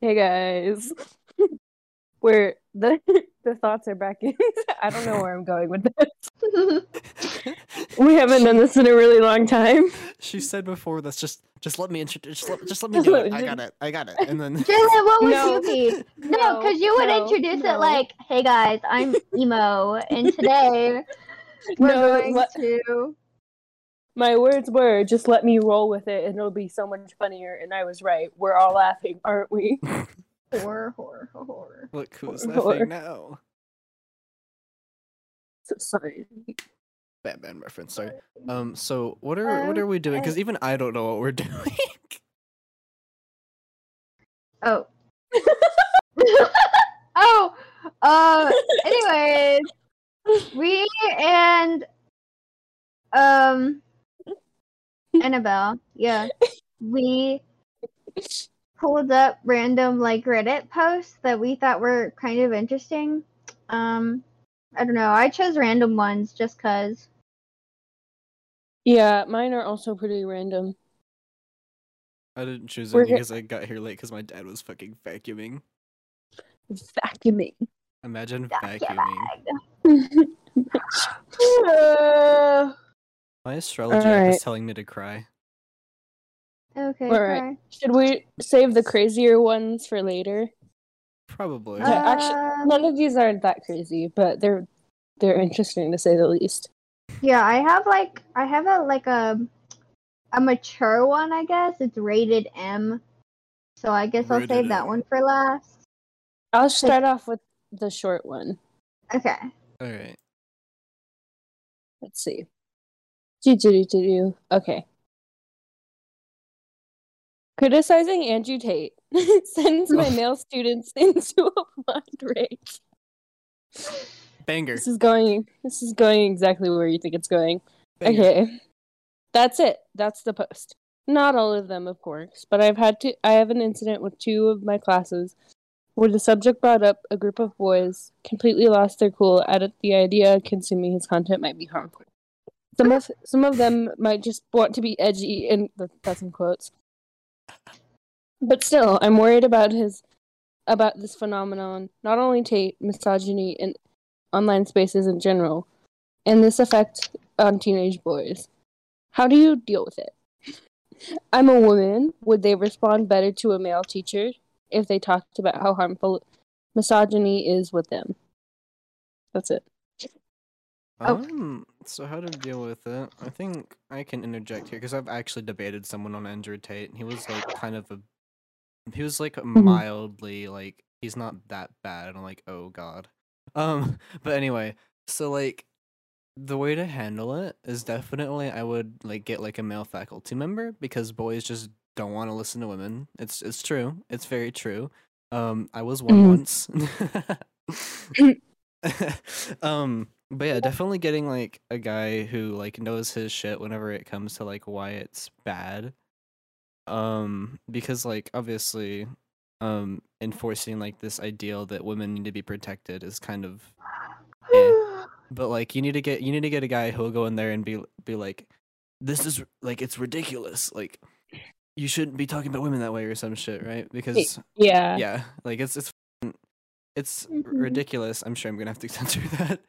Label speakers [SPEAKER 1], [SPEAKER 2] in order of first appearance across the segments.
[SPEAKER 1] Hey guys. Where the the thoughts are back in. I don't know where I'm going with this. We haven't done this in a really long time.
[SPEAKER 2] she said before that's just just let me introduce just let, just let me do it. I got it. I got it. And then
[SPEAKER 3] Jalen, what would
[SPEAKER 1] No.
[SPEAKER 3] you be? No,
[SPEAKER 1] No,
[SPEAKER 3] because you would
[SPEAKER 1] no,
[SPEAKER 3] introduce
[SPEAKER 1] no.
[SPEAKER 3] it like, "Hey guys, I'm emo, and today we're
[SPEAKER 1] No,
[SPEAKER 3] going
[SPEAKER 1] let-
[SPEAKER 3] to."
[SPEAKER 1] My words were just let me roll with it and it'll be so much funnier and I was right. We're all laughing, aren't we?
[SPEAKER 3] Horror, horror, horror.
[SPEAKER 2] look who's
[SPEAKER 1] Or-
[SPEAKER 2] laughing now.
[SPEAKER 1] So sorry.
[SPEAKER 2] Batman reference. Sorry. Um. So what are what are we doing? Because even I don't know what we're doing.
[SPEAKER 3] Oh. oh. Uh. Anyways, we and um Annabelle, yeah, we pulled up random like Reddit posts that we thought were kind of interesting. Um, I don't know. I chose random ones just cause.
[SPEAKER 1] Yeah, mine are also pretty random.
[SPEAKER 2] I didn't choose
[SPEAKER 1] We're
[SPEAKER 2] any because I got here late because my dad was fucking vacuuming.
[SPEAKER 1] Vacuuming.
[SPEAKER 2] Imagine
[SPEAKER 3] Vacuum
[SPEAKER 2] vacuuming.
[SPEAKER 3] Uh,
[SPEAKER 2] My astrology app is telling me to cry.
[SPEAKER 3] okay.
[SPEAKER 1] Alright.
[SPEAKER 3] fine.
[SPEAKER 1] Should we save the crazier ones for later?
[SPEAKER 2] Probably.
[SPEAKER 1] Yeah, actually,
[SPEAKER 3] Um,
[SPEAKER 1] None of these aren't that crazy, but they're they're interesting to say the least.
[SPEAKER 3] Yeah, I have like I have a like a a mature one, I guess. It's rated M. So I guess I'll
[SPEAKER 2] Rated
[SPEAKER 3] save that one for last.
[SPEAKER 1] I'll start off with the short one.
[SPEAKER 3] Okay.
[SPEAKER 2] All right.
[SPEAKER 1] Let's see. Do do do do do. Okay. Criticizing Andrew Tate sends my male students into a blind rage.
[SPEAKER 2] Banger.
[SPEAKER 1] This is going. This is going exactly where you think it's going.
[SPEAKER 2] Banger.
[SPEAKER 1] Okay. That's it. That's the post. Not all of them, of course, but I've had to I have an incident with two of my classes where the subject brought up a group of boys completely lost their cool at the idea consuming his content might be harmful. Some of some of them might just want to be edgy and th- that's in quotes. But still, I'm worried about his about this phenomenon, not only Tate, misogyny in online spaces in general, and this effect on teenage boys. How do you deal with it? I'm a woman. Would they respond better to a male teacher if they talked about how harmful misogyny is with them? That's it.
[SPEAKER 3] Oh.
[SPEAKER 2] Um. So how to deal with it? I think I can interject here because I've actually debated someone on Andrew Tate. and He was like kind of a. He was like mildly like he's not that bad. And I'm like, oh god. Um. But anyway, so like, the way to handle it is definitely I would like get like a male faculty member because boys just don't want to listen to women. It's it's true. It's very true. Um. I was one
[SPEAKER 1] Mhm.
[SPEAKER 2] once. um but yeah definitely getting like a guy who like knows his shit whenever it comes to like why it's bad um because like obviously um enforcing like this ideal that women need to be protected is kind of eh. but like you need to get you need to get a guy who'll go in there and be be like this is like it's ridiculous like you shouldn't be talking about women that way or some shit right because
[SPEAKER 1] Yeah.
[SPEAKER 2] yeah like it's it's it's r-
[SPEAKER 3] Mhm.
[SPEAKER 2] ridiculous i'm sure i'm gonna have to censor that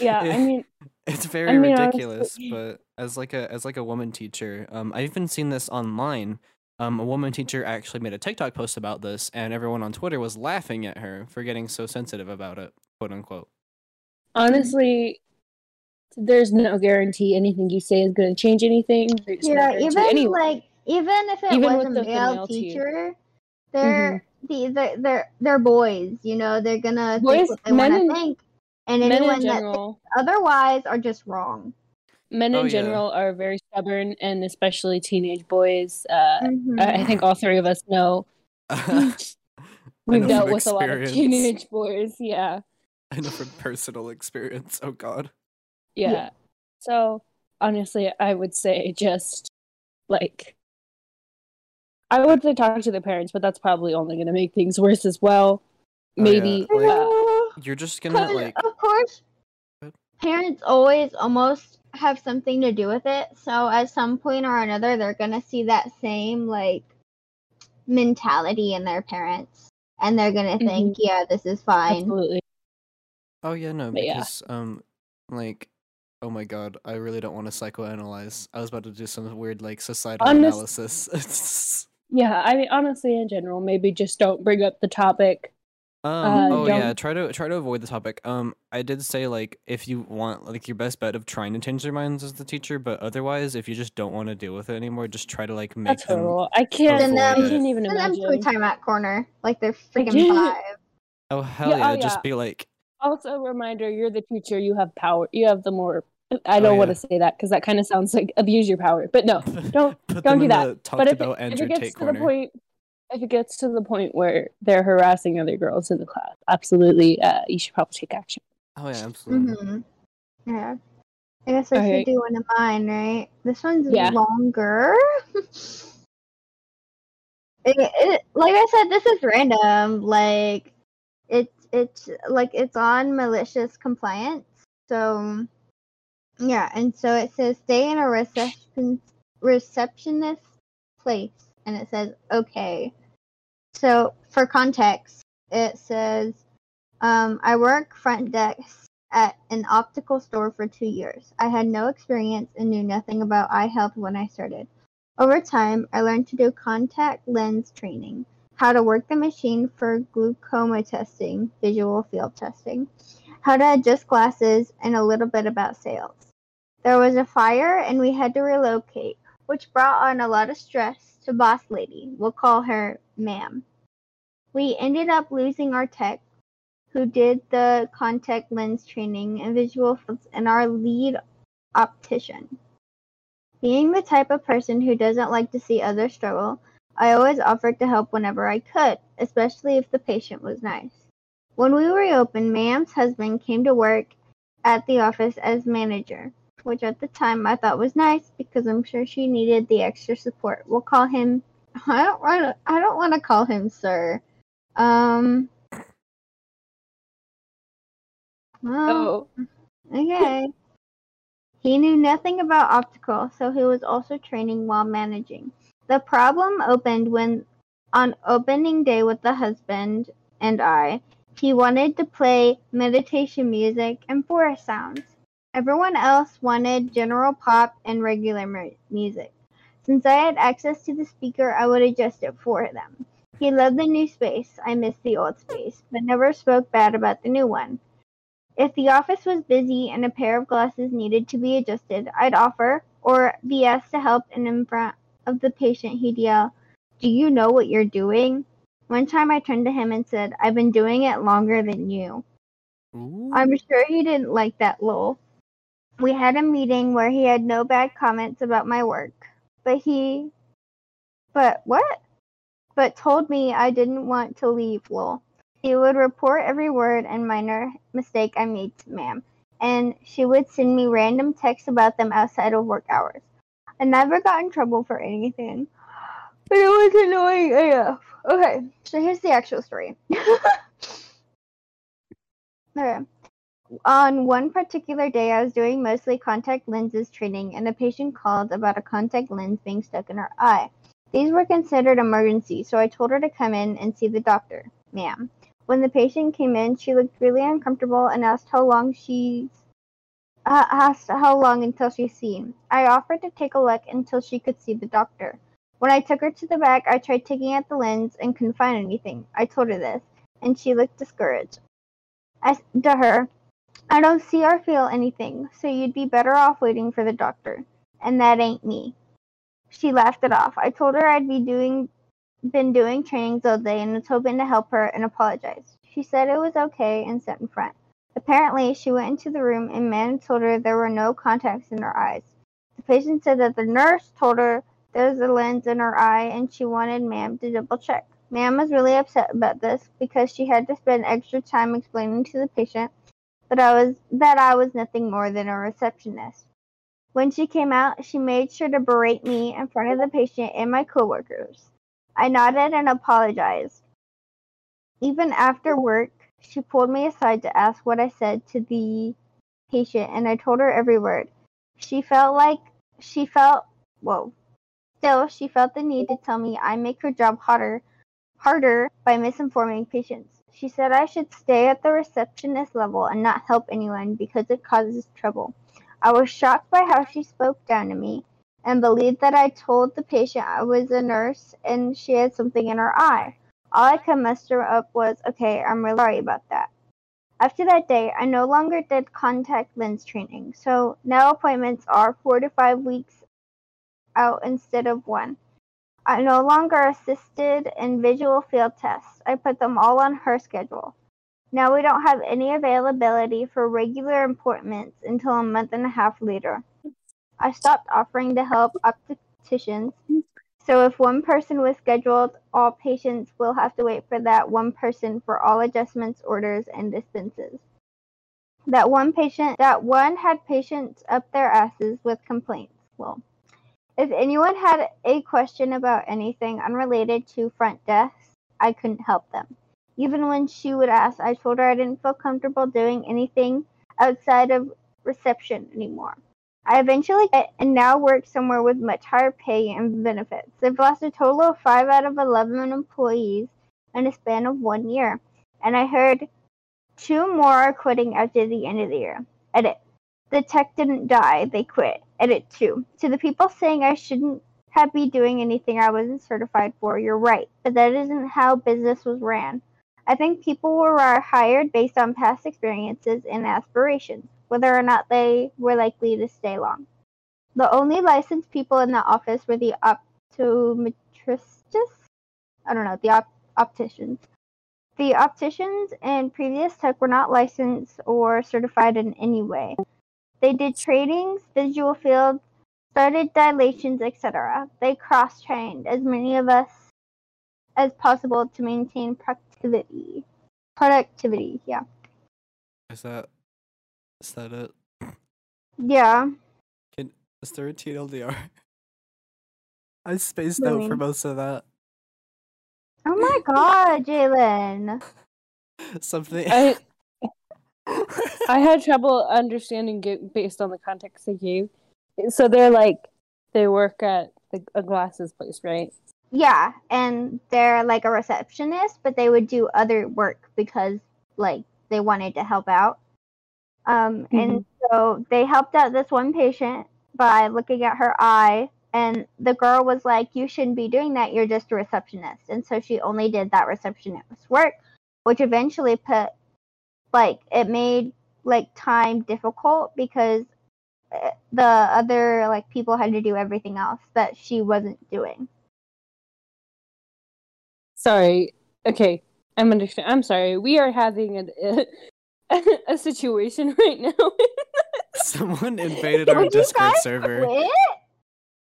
[SPEAKER 1] Yeah. I mean,
[SPEAKER 2] it's very
[SPEAKER 1] mean,
[SPEAKER 2] ridiculous
[SPEAKER 1] honestly-
[SPEAKER 2] but as like a as like a woman teacher um i've even seen this online um a woman teacher actually made a tiktok post about this and everyone on twitter was laughing at her for getting so sensitive about it quote unquote
[SPEAKER 1] honestly, there's no guarantee anything you say is going to change anything. There's
[SPEAKER 3] yeah,
[SPEAKER 1] guarantee
[SPEAKER 3] even
[SPEAKER 1] anyway.
[SPEAKER 3] like even if it
[SPEAKER 1] Even
[SPEAKER 3] was a
[SPEAKER 1] the- the
[SPEAKER 3] male
[SPEAKER 1] male tea.
[SPEAKER 3] teacher, they're the they're, they're they're boys. You know, they're gonna
[SPEAKER 1] Boys-
[SPEAKER 3] think what they want to think, and anyone
[SPEAKER 1] in
[SPEAKER 3] that thinks otherwise are just wrong.
[SPEAKER 1] men
[SPEAKER 2] Oh,
[SPEAKER 1] in
[SPEAKER 2] yeah.
[SPEAKER 1] general are very stubborn, and especially teenage boys. Uh,
[SPEAKER 3] Mhm.
[SPEAKER 1] I I think all three of us know we've
[SPEAKER 2] know
[SPEAKER 1] dealt
[SPEAKER 2] from
[SPEAKER 1] with a lot of teenage boys. Yeah,
[SPEAKER 2] i know from personal experience oh god
[SPEAKER 1] yeah.
[SPEAKER 3] Yeah.
[SPEAKER 1] So honestly, I would say just like I would say talk to the parents, but that's probably only going to make things worse as well.
[SPEAKER 2] Oh, yeah,
[SPEAKER 1] Maybe.
[SPEAKER 2] like-
[SPEAKER 1] uh,
[SPEAKER 2] you're just gonna like
[SPEAKER 3] of course, parents always almost have something to do with it. So at some point or another, they're gonna see that same like mentality in their parents, and they're gonna think, yeah, this is fine.
[SPEAKER 1] Absolutely.
[SPEAKER 2] Oh yeah, no,
[SPEAKER 1] But yeah.
[SPEAKER 2] because um, like, oh my god, I really don't want to psychoanalyze. I was about to do some weird like societal
[SPEAKER 1] Honest-
[SPEAKER 2] analysis.
[SPEAKER 1] Yeah, I mean, honestly, in general, maybe just don't bring up the topic.
[SPEAKER 2] um,
[SPEAKER 1] Uh,
[SPEAKER 2] oh yeah,
[SPEAKER 1] don't-
[SPEAKER 2] try to try to avoid the topic. Um, I did say like if you want like your best bet of trying to change their minds as the teacher, but otherwise, if you just don't want to deal with it anymore, just try to like make
[SPEAKER 1] That's
[SPEAKER 2] them.
[SPEAKER 1] horrible. I can't.
[SPEAKER 3] Send
[SPEAKER 1] I can't even
[SPEAKER 3] Send them to a
[SPEAKER 1] imagine.
[SPEAKER 3] timeout corner, like they're freaking
[SPEAKER 1] can't-
[SPEAKER 3] five.
[SPEAKER 2] Oh hell
[SPEAKER 1] Yeah,
[SPEAKER 2] yeah!
[SPEAKER 1] oh,
[SPEAKER 2] Just be like,
[SPEAKER 1] Also, a reminder: you're the teacher. You have power. You have the more. I don't
[SPEAKER 2] Oh,
[SPEAKER 1] want to say that because that kind of sounds like abuse your power. But no, don't don't do that. but if it, if it gets to
[SPEAKER 2] corner.
[SPEAKER 1] the point, if it gets to the point where they're harassing other girls in the class, absolutely, uh, you should probably take action.
[SPEAKER 2] Oh yeah, absolutely.
[SPEAKER 3] hmm Yeah. I guess I
[SPEAKER 1] Alright.
[SPEAKER 3] should do one of mine, right? This one's
[SPEAKER 1] Yeah.
[SPEAKER 3] longer. it, it, like I said, this is random. Like it's it's like it's on malicious compliance. So yeah, and so it says stay in a reception receptionist place, and it says okay. So for context, it says um, I work front desk at an optical store for two years. I had no experience and knew nothing about eye health when I started. Over time, I learned to do contact lens training, how to work the machine for glaucoma testing, visual field testing, how to adjust glasses, and a little bit about sales. There was a fire and we had to relocate, which brought on a lot of stress to Boss Lady. We'll call her Ma'am. We ended up losing our tech, who did the contact lens training and visual and our lead optician. Being the type of person who doesn't like to see others struggle, I always offered to help whenever I could, especially if the patient was nice. When we reopened, Ma'am's husband came to work at the office as manager, which at the time I thought was nice because I'm sure she needed the extra support. We'll call him. I don't want to. I don't want to call him sir. Um. Well,
[SPEAKER 1] Oh,
[SPEAKER 3] Okay. He knew nothing about optical, so he was also training while managing. The problem opened when, on opening day with the husband and I, he wanted to play meditation music and forest sounds. Everyone else wanted general pop and regular mu- music. Since I had access to the speaker, I would adjust it for them. He loved the new space. I missed the old space, but never spoke bad about the new one. If the office was busy and a pair of glasses needed to be adjusted, I'd offer or be asked to help, and in front of the patient, he'd yell, Do you know what you're doing? One time I turned to him and said, I've been doing it longer than you.
[SPEAKER 2] Ooh.
[SPEAKER 3] I'm sure he didn't like that, lol. We had a meeting where he had no bad comments about my work, but he. But what? But told me I didn't want to leave, lol. He would report every word and minor mistake I made to ma'am, and she would send me random texts about them outside of work hours. I never got in trouble for anything, but it was annoying AF. Okay, so here's the actual story. okay. On one particular day, I was doing mostly contact lenses training, and a patient called about a contact lens being stuck in her eye. These were considered emergencies, so I told her to come in and see the doctor, ma'am. When the patient came in, she looked really uncomfortable and asked how long she's uh, asked how long until she's seen. I offered to take a look until she could see the doctor. When I took her to the back, I tried taking out the lens and couldn't find anything. I told her this, and she looked discouraged. I said to her, I don't see or feel anything, so you'd be better off waiting for the doctor. And that ain't me. She laughed it off. I told her I'd be doing been doing trainings all day and was hoping to help her and apologized. She said it was okay and sat in front. Apparently, she went into the room and man told her there were no contacts in her eyes. The patient said that the nurse told her there was a lens in her eye and she wanted ma'am to double check. Ma'am was really upset about this because she had to spend extra time explaining to the patient that I was that I was nothing more than a receptionist. When she came out, she made sure to berate me in front of the patient and my coworkers. I nodded and apologized. Even after work, she pulled me aside to ask what I said to the patient, and I told her every word. She felt like she felt whoa. Still, she felt the need to tell me I make her job harder, harder by misinforming patients. She said I should stay at the receptionist level and not help anyone because it causes trouble. I was shocked by how she spoke down to me and believed that I told the patient I was a nurse and she had something in her eye. All I could muster up was, okay, I'm really sorry about that. After that day, I no longer did contact lens training, so now appointments are four to five weeks out instead of one. I no longer assisted in visual field tests. I put them all on her schedule. Now we don't have any availability for regular appointments until a month and a half later. I stopped offering to help opticians, so if one person was scheduled, all patients will have to wait for that one person for all adjustments, orders, and dispenses. That one patient, that one had patients up their asses with complaints. Well, if anyone had a question about anything unrelated to front desk, I couldn't help them. Even when she would ask, I told her I didn't feel comfortable doing anything outside of reception anymore. I eventually and now work somewhere with much higher pay and benefits. I've lost a total of 5 out of 11 employees in a span of one year, and I heard two more are quitting after the end of the year. Edit. The tech didn't die, they quit. Edit 2. To the people saying I shouldn't have be doing anything I wasn't certified for, you're right, but that isn't how business was ran. I think people were hired based on past experiences and aspirations whether or not they were likely to stay long. The only licensed people in the office were the optometrists. I don't know, the op- opticians. The opticians and previous tech were not licensed or certified in any way. They did trainings, visual fields, started dilations, etc. They cross trained as many of us as possible to maintain productivity. Productivity, yeah.
[SPEAKER 2] Is that is that it?
[SPEAKER 3] Yeah.
[SPEAKER 2] Can is there a TLDR? I spaced out for most of that.
[SPEAKER 3] Oh my god, Jalen.
[SPEAKER 2] Something.
[SPEAKER 1] I I had trouble understanding based on the context they gave. So they're like they work at the, a glasses place, right?
[SPEAKER 3] Yeah, and they're like a receptionist, but they would do other work because like they wanted to help out. Um, mm-hmm. And so they helped out this one patient by looking at her eye, and the girl was like, You shouldn't be doing that. You're just a receptionist. And so she only did that receptionist work, which eventually put, like, it made like time difficult because eh, the other like people had to do everything else that she wasn't doing.
[SPEAKER 1] Sorry. Okay, I'm understand. I'm sorry. We are having a, a situation right now.
[SPEAKER 2] Someone invaded our Discord server.
[SPEAKER 3] Quit?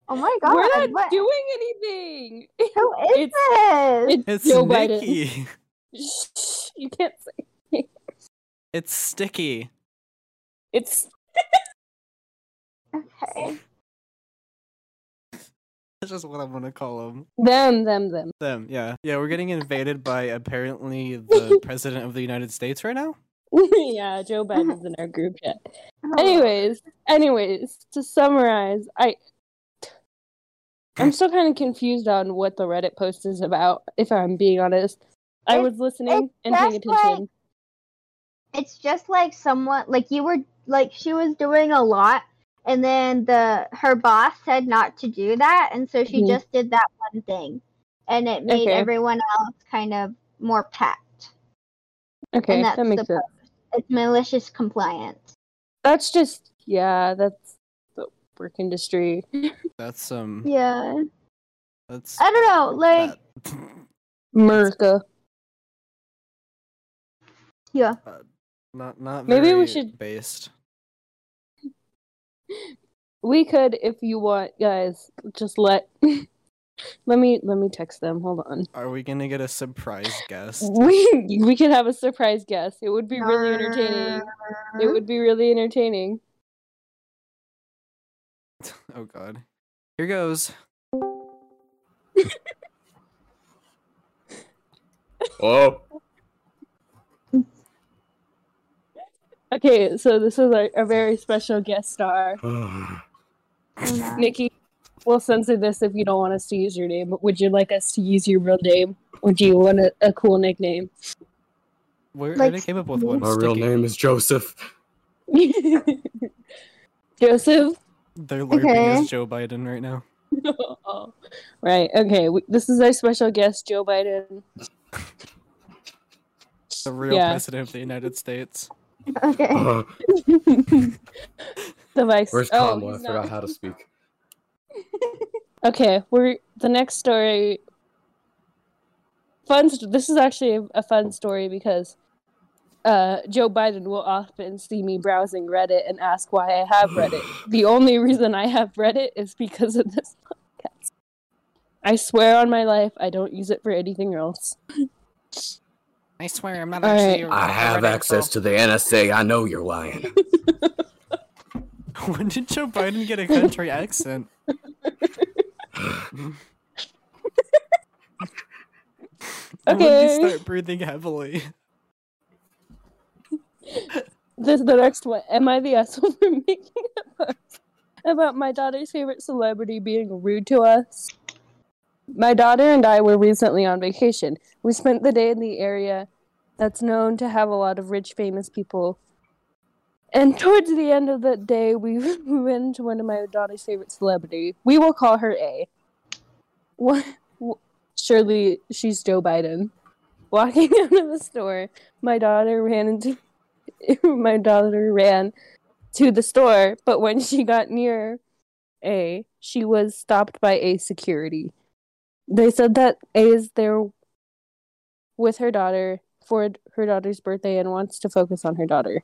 [SPEAKER 3] Oh my god.
[SPEAKER 1] We're not
[SPEAKER 3] what?
[SPEAKER 1] doing anything.
[SPEAKER 3] Who is
[SPEAKER 1] it's,
[SPEAKER 3] this?
[SPEAKER 1] It's,
[SPEAKER 2] It's
[SPEAKER 1] Joe
[SPEAKER 2] Nikki.
[SPEAKER 1] Biden. Shh, you can't say.
[SPEAKER 2] It's sticky.
[SPEAKER 1] It's
[SPEAKER 3] Okay.
[SPEAKER 2] That's just what I'm gonna call them.
[SPEAKER 1] them, them, them.
[SPEAKER 2] Them, yeah, yeah. We're getting invaded by apparently the president of the United States right now.
[SPEAKER 1] yeah, Joe Biden's in our group chat. Anyways, anyways, to summarize, I I'm still kind of confused on what the Reddit post is about. If I'm being honest, I was listening and paying attention.
[SPEAKER 3] It's just like someone like you were like she was doing a lot and then the her boss said not to do that and so she
[SPEAKER 1] Mhm.
[SPEAKER 3] just did that one thing and it made
[SPEAKER 1] Okay.
[SPEAKER 3] everyone else kind of more packed.
[SPEAKER 1] okay,
[SPEAKER 3] and that's
[SPEAKER 1] that makes
[SPEAKER 3] the
[SPEAKER 1] sense.
[SPEAKER 3] It's malicious compliance.
[SPEAKER 1] That's just yeah, that's the work industry.
[SPEAKER 2] That's um.
[SPEAKER 3] Yeah.
[SPEAKER 2] That's
[SPEAKER 3] I don't know, like
[SPEAKER 2] that.
[SPEAKER 1] Merca.
[SPEAKER 3] yeah.
[SPEAKER 2] Not not
[SPEAKER 1] Maybe we
[SPEAKER 2] very
[SPEAKER 1] should-
[SPEAKER 2] based.
[SPEAKER 1] We could, if you want, guys, just let let me let me text them. Hold on.
[SPEAKER 2] Are we gonna get a surprise guest?
[SPEAKER 1] We we could have a surprise guest. It would be really entertaining. It would be really entertaining.
[SPEAKER 2] Oh god. Here goes.
[SPEAKER 4] Oh,
[SPEAKER 1] Okay, so this is a, a very special guest star. Nikki. we'll censor this if you don't want us to use your name. But would you like us to use your real name, or do you want a, a cool nickname?
[SPEAKER 2] Where
[SPEAKER 3] Like,
[SPEAKER 2] I came up with one.
[SPEAKER 4] My real name is Joseph.
[SPEAKER 1] Joseph.
[SPEAKER 2] They're LARPing
[SPEAKER 3] Okay.
[SPEAKER 2] as Joe Biden right now.
[SPEAKER 1] Oh, right. Okay. We, this is our special guest, Joe Biden.
[SPEAKER 2] The real
[SPEAKER 1] Yeah.
[SPEAKER 2] president of the United States.
[SPEAKER 3] Okay.
[SPEAKER 4] Uh,
[SPEAKER 1] The vice.
[SPEAKER 4] where's
[SPEAKER 1] oh,
[SPEAKER 4] Kamala? I forgot how to speak.
[SPEAKER 1] Okay, we're the next story. Fun. st- This is actually a, a fun story because uh, Joe Biden will often see me browsing Reddit and ask why I have Reddit. the only reason I have Reddit is because of this podcast. I swear on my life, I don't use it for anything else.
[SPEAKER 2] I swear, I'm not
[SPEAKER 1] All
[SPEAKER 2] actually.
[SPEAKER 1] right.
[SPEAKER 2] a-
[SPEAKER 4] I
[SPEAKER 2] a
[SPEAKER 4] have
[SPEAKER 2] Reddit
[SPEAKER 4] access to the NSA. I know you're lying.
[SPEAKER 2] when did Joe Biden get a country accent? When did
[SPEAKER 1] Okay.
[SPEAKER 2] he start breathing heavily?
[SPEAKER 1] This is the next one. Am I the asshole for making a post about my daughter's favorite celebrity being rude to us? My daughter and I were recently on vacation. We spent the day in the area that's known to have a lot of rich, famous people. And towards the end of the day, we we went into one of my daughter's favorite celebrity. We will call her A. What? Surely she's Joe Biden. Walking out of the store, my daughter ran into my daughter ran to the store, but when she got near A, she was stopped by A security. They said that A is there with her daughter for her daughter's birthday and wants to focus on her daughter.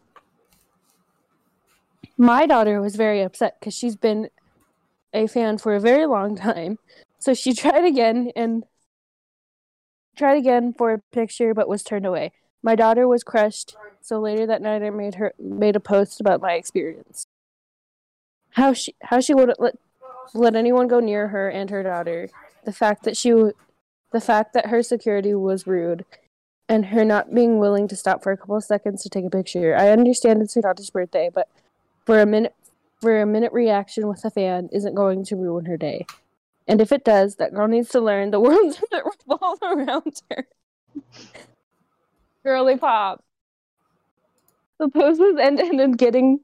[SPEAKER 1] My daughter was very upset because she's been a fan for a very long time. So she tried again and tried again for a picture but was turned away. My daughter was crushed, so later that night I made her made a post about my experience. How she how she wouldn't let let anyone go near her and her daughter. The fact that she the fact that her security was rude and her not being willing to stop for a couple of seconds to take a picture. I understand it's her daughter's birthday, but for a minute for a minute reaction with a fan isn't going to ruin her day. And if it does, that girl needs to learn the world doesn't revolve around her. Girly pop. The post was end- getting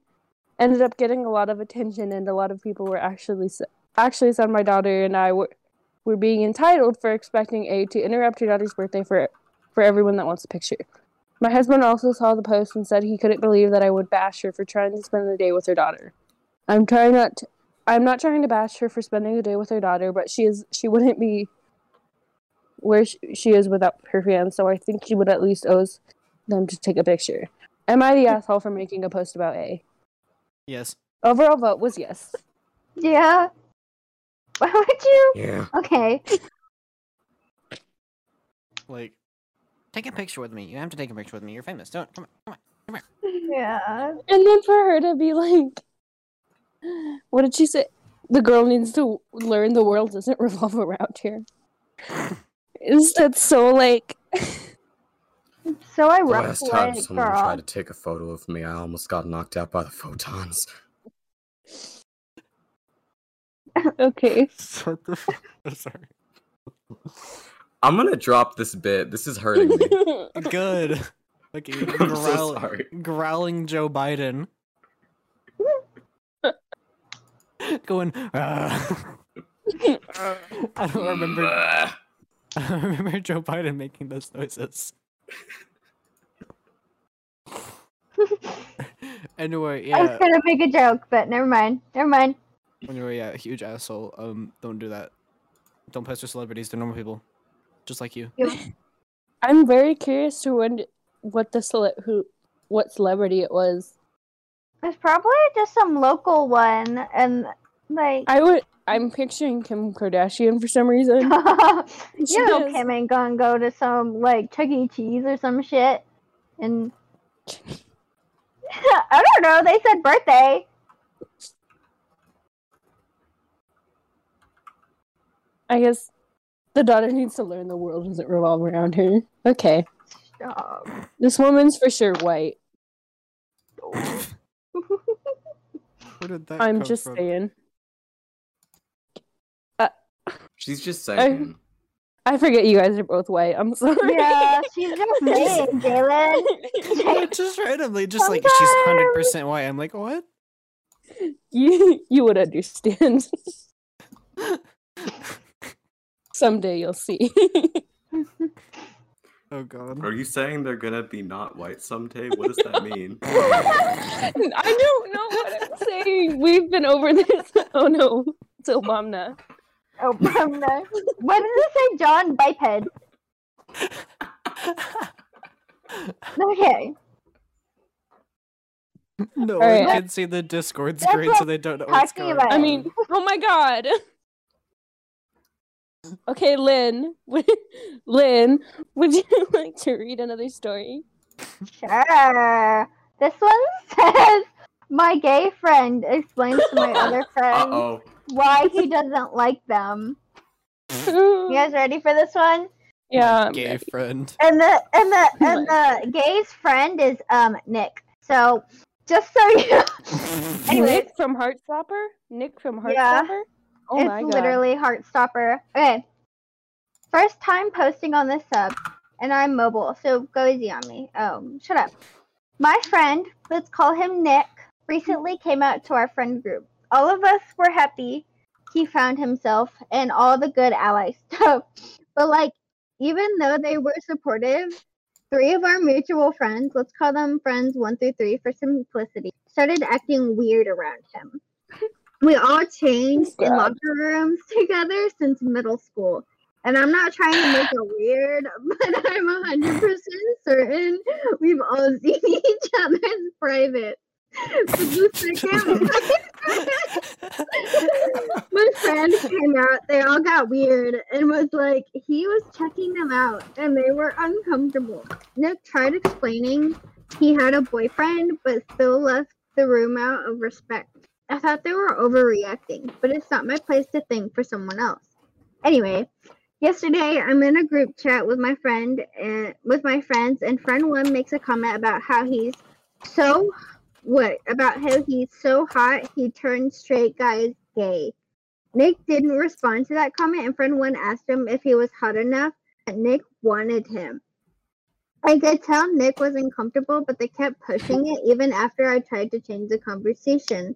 [SPEAKER 1] ended up getting a lot of attention, and a lot of people were actually actually said my daughter and I were were being entitled for expecting A to interrupt her daughter's birthday for for everyone that wants a picture. My husband also saw the post and said he couldn't believe that I would bash her for trying to spend the day with her daughter. I'm trying not to, I'm not trying to bash her for spending the day with her daughter, but she is she wouldn't be where she is without her fans, so I think she would at least owes them to take a picture. Am I the asshole for making a post about A?
[SPEAKER 2] Yes.
[SPEAKER 1] Overall vote was yes.
[SPEAKER 3] Yeah. Why would you?
[SPEAKER 4] Yeah.
[SPEAKER 3] Okay.
[SPEAKER 2] Like, take a picture with me. You have to take a picture with me. You're famous. Don't come on. Come on.
[SPEAKER 3] Yeah.
[SPEAKER 1] And then for her to be like, what did she say? The girl needs to learn the world doesn't revolve around here. Is that so like?
[SPEAKER 3] So I
[SPEAKER 4] The last time
[SPEAKER 3] like,
[SPEAKER 4] someone
[SPEAKER 3] girl.
[SPEAKER 4] tried to take a photo of me, I almost got knocked out by the photons.
[SPEAKER 1] Okay.
[SPEAKER 2] Shut the fuck. I'm sorry.
[SPEAKER 4] I'm gonna drop this bit. This is hurting me.
[SPEAKER 2] Good. Like
[SPEAKER 4] I'm so sorry.
[SPEAKER 2] growling Joe Biden. Going. "Ah." I don't remember. I don't remember Joe Biden making those noises. anyway, yeah.
[SPEAKER 3] I was gonna make a joke, but never mind. Never mind.
[SPEAKER 2] Anyway, yeah, huge asshole. Um, don't do that. Don't pester celebrities. They're normal people, just like you.
[SPEAKER 1] I'm very curious to wonder what the cele- who what celebrity it was.
[SPEAKER 3] It's probably just some local one, and like
[SPEAKER 1] I would. I'm picturing Kim Kardashian for some reason.
[SPEAKER 3] You know
[SPEAKER 1] is.
[SPEAKER 3] Kim ain't gonna go to some like Chuck E. Cheese or some shit, and I don't know. They said birthday.
[SPEAKER 1] I guess the daughter needs to learn the world doesn't revolve around her. Okay,
[SPEAKER 3] Stop.
[SPEAKER 1] this woman's for sure white.
[SPEAKER 2] Where did that
[SPEAKER 1] I'm
[SPEAKER 2] come
[SPEAKER 1] just
[SPEAKER 2] from?
[SPEAKER 1] saying.
[SPEAKER 4] She's just saying.
[SPEAKER 1] I forget you guys are both white. I'm sorry.
[SPEAKER 3] Yeah, she's just saying, Jalen.
[SPEAKER 2] Yeah, just randomly, just like she's hundred percent white. I'm like, what?
[SPEAKER 1] you you would understand. Someday you'll see.
[SPEAKER 2] Oh god.
[SPEAKER 4] Are you saying they're gonna be not white someday? What does that mean?
[SPEAKER 1] I don't know what I'm saying. We've been over this. Oh no, it's Obama.
[SPEAKER 3] Obama. from the. What does it say, John? Biped. Okay.
[SPEAKER 2] No
[SPEAKER 1] Alright.
[SPEAKER 2] one can see the Discord
[SPEAKER 3] That's
[SPEAKER 2] screen,
[SPEAKER 3] what
[SPEAKER 2] so they don't know what's
[SPEAKER 3] talking
[SPEAKER 2] going
[SPEAKER 3] about.
[SPEAKER 2] on.
[SPEAKER 1] I mean, oh my god. Okay, Lynn. would- Lynn, would you like to read another story?
[SPEAKER 3] Sure. This one says my gay friend explains to my other friend
[SPEAKER 4] oh.
[SPEAKER 3] why he doesn't like them. You guys ready for this one?
[SPEAKER 1] yeah. I'm
[SPEAKER 2] gay friend.
[SPEAKER 3] And the and the and the gay's friend is um Nick. So just so you Anyways.
[SPEAKER 1] Nick from Heartstopper? Nick from Heartstopper?
[SPEAKER 3] Yeah.
[SPEAKER 1] Oh
[SPEAKER 3] it's
[SPEAKER 1] my god.
[SPEAKER 3] literally Heartstopper. Okay. First time posting on this sub, and I'm mobile, so go easy on me. Oh, shut up. My friend, let's call him Nick, recently came out to our friend group. All of us were happy he found himself and all the good ally stuff. But like, even though they were supportive, three of our mutual friends, let's call them friends one through three for simplicity, started acting weird around him. We all changed in locker rooms together since middle school. And I'm not trying to make it weird, but I'm 100% certain we've all seen each other's private. But the second my friend came out, they all got weird and was like, he was checking them out and they were uncomfortable. Nick tried explaining he had a boyfriend, but still left the room out of respect. I thought they were overreacting, but it's not my place to think for someone else. Anyway, yesterday I'm in a group chat with my friend and with my friends, and friend one makes a comment about how he's so what about how he's so hot he turned straight guys gay. Nick didn't respond to that comment, and friend one asked him if he was hot enough. And Nick wanted him. I could tell Nick was uncomfortable, but they kept pushing it even after I tried to change the conversation.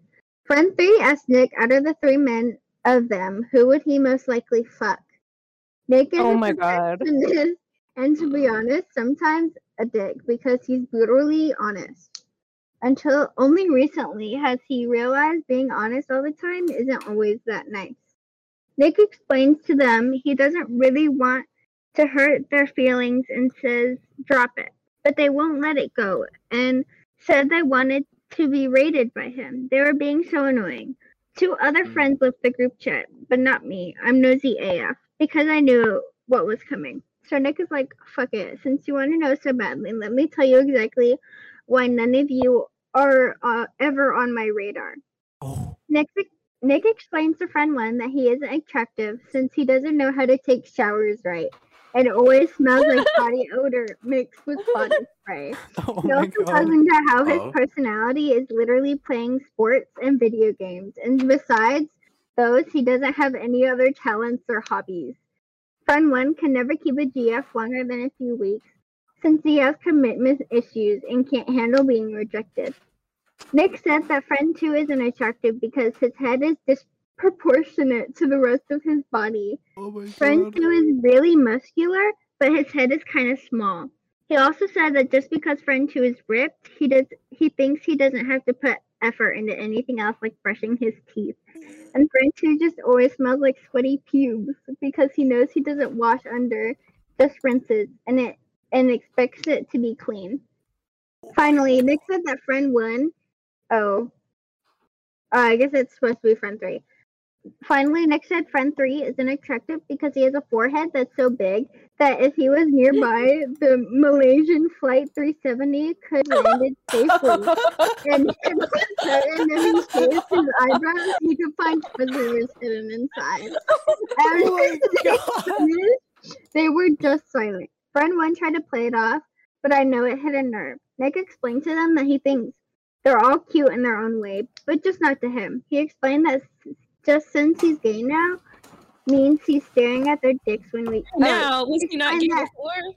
[SPEAKER 3] Friend three asked Nick, out of the three men of them, who would he most likely fuck? Nick is
[SPEAKER 1] Oh my god.
[SPEAKER 3] and to be honest, sometimes a dick because he's brutally honest. Until only recently has he realized being honest all the time isn't always that nice. Nick explains to them he doesn't really want to hurt their feelings and says drop it, but they won't let it go and said they wanted to be rated by him. They were being so annoying. Two other
[SPEAKER 4] Mm.
[SPEAKER 3] friends left the group chat, but not me. I'm nosy AF because I knew what was coming. So Nick is like, fuck it. Since you want to know so badly, let me tell you exactly why none of you are uh, ever on my radar.
[SPEAKER 2] Oh.
[SPEAKER 3] Nick, Nick explains to friend one that he isn't attractive since he doesn't know how to take showers right and always smells like body odor mixed with body spray.
[SPEAKER 2] Oh
[SPEAKER 3] He
[SPEAKER 2] my
[SPEAKER 3] also goes
[SPEAKER 2] god.
[SPEAKER 3] into how his
[SPEAKER 4] Oh.
[SPEAKER 3] personality is literally playing sports and video games, and besides those, he doesn't have any other talents or hobbies. Friend one can never keep a GF longer than a few weeks, since he has commitment issues and can't handle being rejected. Nick said that friend two isn't attractive because his head is disproportionate to the rest of his body,
[SPEAKER 2] Oh my
[SPEAKER 3] two is really muscular, but his head is kind of small. He also said that just because friend two is ripped, he does he thinks he doesn't have to put effort into anything else like brushing his teeth. And friend two just always smells like sweaty pubes because he knows he doesn't wash under, just rinses, and it and expects it to be clean. Finally, Nick said that friend one, oh, uh, I guess it's supposed to be friend three. Finally, Nick said friend three isn't attractive because he has a forehead that's so big that if he was nearby, the Malaysian Flight 370 could land it safely. And if certain if he his eyebrows, he could find prisoners hidden inside.
[SPEAKER 2] Oh my
[SPEAKER 3] After
[SPEAKER 2] god.
[SPEAKER 3] this, they were just silent. Friend one tried to play it off, but I know it hit a nerve. Nick explained to them that he thinks they're all cute in their own way, but just not to him. He explained that just since he's gay now, means he's staring at their dicks when we. oh,
[SPEAKER 1] Now, was he not gay
[SPEAKER 3] that-
[SPEAKER 1] before?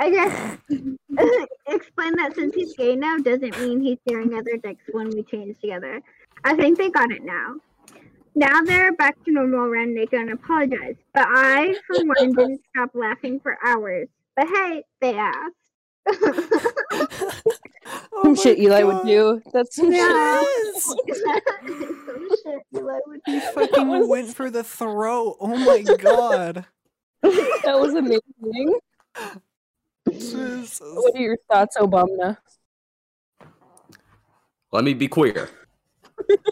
[SPEAKER 3] I guess explain that since he's gay now doesn't mean he's staring at their dicks when we change together. I think they got it now. Now they're back to normal around naked and apologize. But I, for one, didn't stop laughing for hours. But hey, they asked.
[SPEAKER 2] Oh
[SPEAKER 1] Some shit oh Eli would do. That's some
[SPEAKER 3] Yeah.
[SPEAKER 2] Yes!
[SPEAKER 3] Some shit Eli would be
[SPEAKER 2] He fucking went for the throat. Oh my god.
[SPEAKER 1] That was amazing.
[SPEAKER 2] Jesus.
[SPEAKER 1] What are your thoughts, Obama?
[SPEAKER 4] Let me be queer.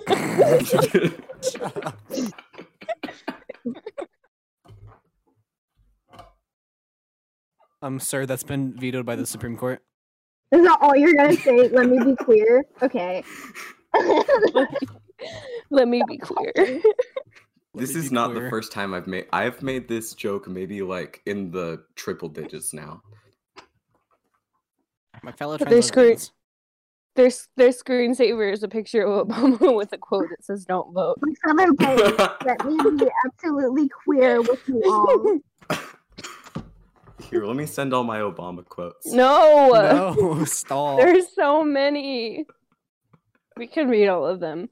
[SPEAKER 2] Shut up. I'm sorry, that's been vetoed by the Supreme Court.
[SPEAKER 3] Is that all you're gonna say? Let me be queer. Okay.
[SPEAKER 1] Let me be clear.
[SPEAKER 4] this is
[SPEAKER 2] be
[SPEAKER 4] not the first time I've made. I've made this joke maybe like in the triple digits now.
[SPEAKER 2] My fellow
[SPEAKER 1] But they're
[SPEAKER 2] trans
[SPEAKER 1] screwed.
[SPEAKER 2] lesbians.
[SPEAKER 1] Their their screensaver is a picture of Obama with a quote that says "Don't vote."
[SPEAKER 3] My fellow gays, let me be absolutely queer with you all.
[SPEAKER 4] Here, let me send all my Obama quotes.
[SPEAKER 1] No,
[SPEAKER 2] No, stall.
[SPEAKER 1] there's so many. We can read all of them.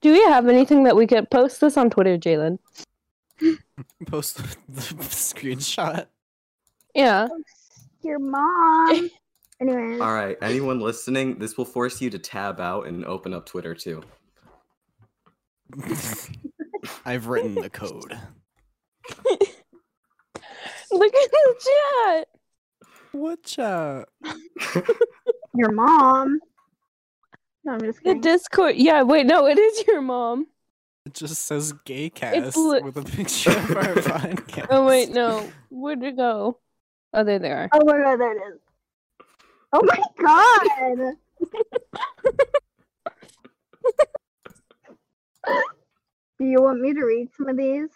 [SPEAKER 1] Do we have anything that we could post this on Twitter, Jalen?
[SPEAKER 2] Post the, the screenshot.
[SPEAKER 1] Yeah.
[SPEAKER 3] Your mom. anyway.
[SPEAKER 4] All right, anyone listening, this will force you to tab out and open up Twitter too.
[SPEAKER 2] I've written the code.
[SPEAKER 1] Look at the chat.
[SPEAKER 2] What chat?
[SPEAKER 3] your mom. No, I'm just
[SPEAKER 1] The. Discord. Yeah. Wait. No, it is your mom.
[SPEAKER 2] It just says gay cast
[SPEAKER 1] li-
[SPEAKER 2] with a picture of our podcast.
[SPEAKER 1] Oh wait, no. Where'd it go? Oh, there they are.
[SPEAKER 3] Oh my god, there it is. Oh my god! Do you want me to read some of these?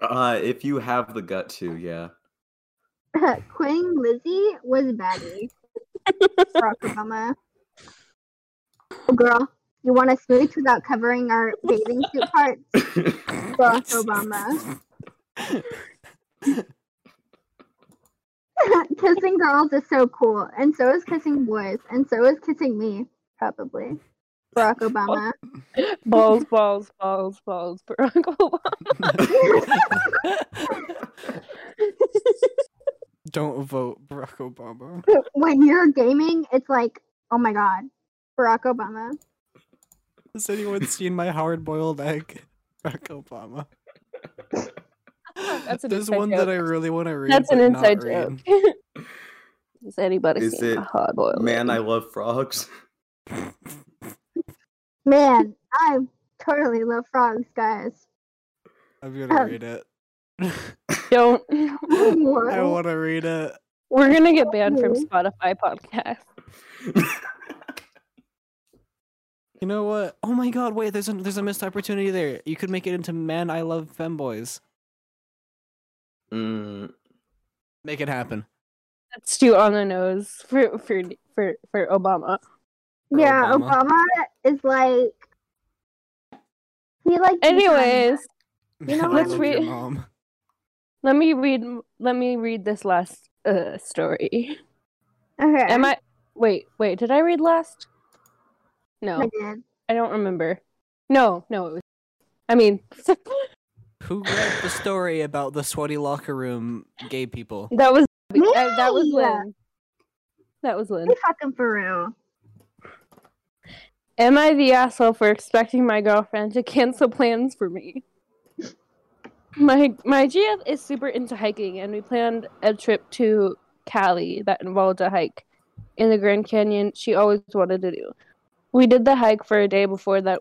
[SPEAKER 4] Uh, if you have the gut to, yeah.
[SPEAKER 3] Queen Lizzie was baddie. Barack Obama. Oh girl, you want to smooch without covering our bathing suit parts? Barack Obama. kissing girls is so cool, and so is kissing boys, and so is kissing me, probably. Barack Obama.
[SPEAKER 1] Balls, balls, balls, balls. Barack Obama.
[SPEAKER 2] Don't vote Barack Obama.
[SPEAKER 3] when you're gaming, it's like, oh my god, Barack Obama.
[SPEAKER 2] Has anyone seen my hard boiled egg? Barack Obama.
[SPEAKER 1] That's an
[SPEAKER 2] There's
[SPEAKER 1] inside
[SPEAKER 2] one that. I really want to read.
[SPEAKER 1] That's an inside joke. Has anybody
[SPEAKER 4] Is
[SPEAKER 1] seen
[SPEAKER 4] it
[SPEAKER 1] a hard boiled?
[SPEAKER 4] Man, I love frogs.
[SPEAKER 3] Man, I totally love frogs, guys.
[SPEAKER 2] I'm gonna
[SPEAKER 3] Um,
[SPEAKER 2] read it.
[SPEAKER 1] don't.
[SPEAKER 2] I want to read it.
[SPEAKER 1] We're gonna get banned from Spotify podcast.
[SPEAKER 2] You know what? Oh my god, wait, there's a there's a missed opportunity there. You could make it into Man I Love Femboys.
[SPEAKER 4] Mm,
[SPEAKER 2] Make it happen.
[SPEAKER 1] That's too on the nose for for for for Obama.
[SPEAKER 2] For
[SPEAKER 3] Yeah,
[SPEAKER 2] Obama.
[SPEAKER 3] Obama. is like he like
[SPEAKER 1] Anyways,
[SPEAKER 3] You know
[SPEAKER 1] Let's read-
[SPEAKER 2] mom.
[SPEAKER 1] let me read. Let me read this last uh, story.
[SPEAKER 3] Okay.
[SPEAKER 1] Am I? Wait, wait. Did I read last? No,
[SPEAKER 3] I did.
[SPEAKER 1] I don't remember. No, no. It was. I mean,
[SPEAKER 2] Who read the story about the sweaty locker room gay people?
[SPEAKER 1] that was uh, that was Lynn. That was Lynn.
[SPEAKER 3] Be fucking for real.
[SPEAKER 1] Am I the asshole for expecting my girlfriend to cancel plans for me? My my GF is super into hiking, and we planned a trip to Cali that involved a hike in the Grand Canyon. She always wanted to do. We did the hike for a day before that.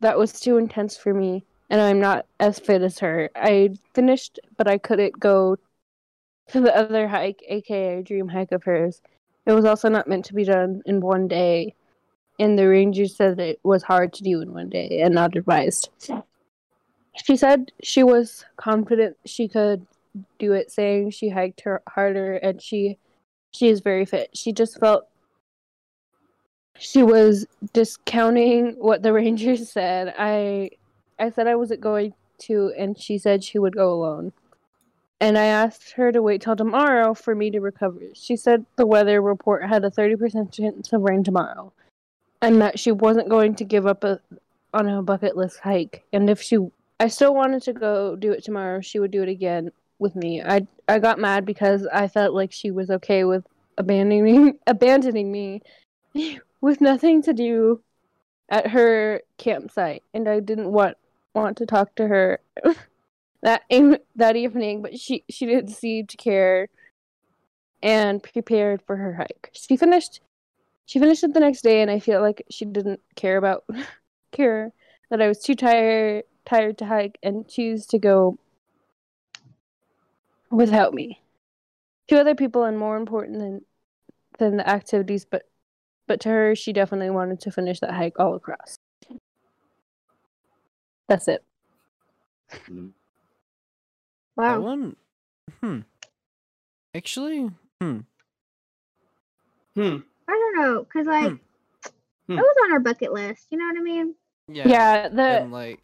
[SPEAKER 1] That was too intense for me, and I'm not as fit as her. I finished, but I couldn't go to the other hike, aka dream hike of hers. It was also not meant to be done in one day and the ranger said it was hard to do in one day and not advised. She said she was confident she could do it, saying she hiked her harder and she she is very fit. She just felt she was discounting what the ranger said. I I said I wasn't going to, and she said she would go alone. And I asked her to wait till tomorrow for me to recover. She said the weather report had a 30% chance of rain tomorrow, and that she wasn't going to give up a, on a bucket list hike. And if she, I still wanted to go do it tomorrow, she would do it again with me. I I got mad because I felt like she was okay with abandoning abandoning me with nothing to do at her campsite, and I didn't want want to talk to her that that evening. But she she didn't seem to care, and prepared for her hike. She finished she finished it the next day, and I feel like she didn't care about care that I was too tired tired to hike and choose to go without me. Two other people and more important than than the activities, but but to her, she definitely wanted to finish that hike all across. That's it.
[SPEAKER 4] Mm.
[SPEAKER 2] I
[SPEAKER 3] Wow.
[SPEAKER 2] want. Hmm. Actually, hmm.
[SPEAKER 4] Hmm.
[SPEAKER 3] I don't know, cause like
[SPEAKER 4] Hmm.
[SPEAKER 3] it was on our bucket list. You know what I mean?
[SPEAKER 2] Yeah.
[SPEAKER 1] Yeah, the
[SPEAKER 2] and like,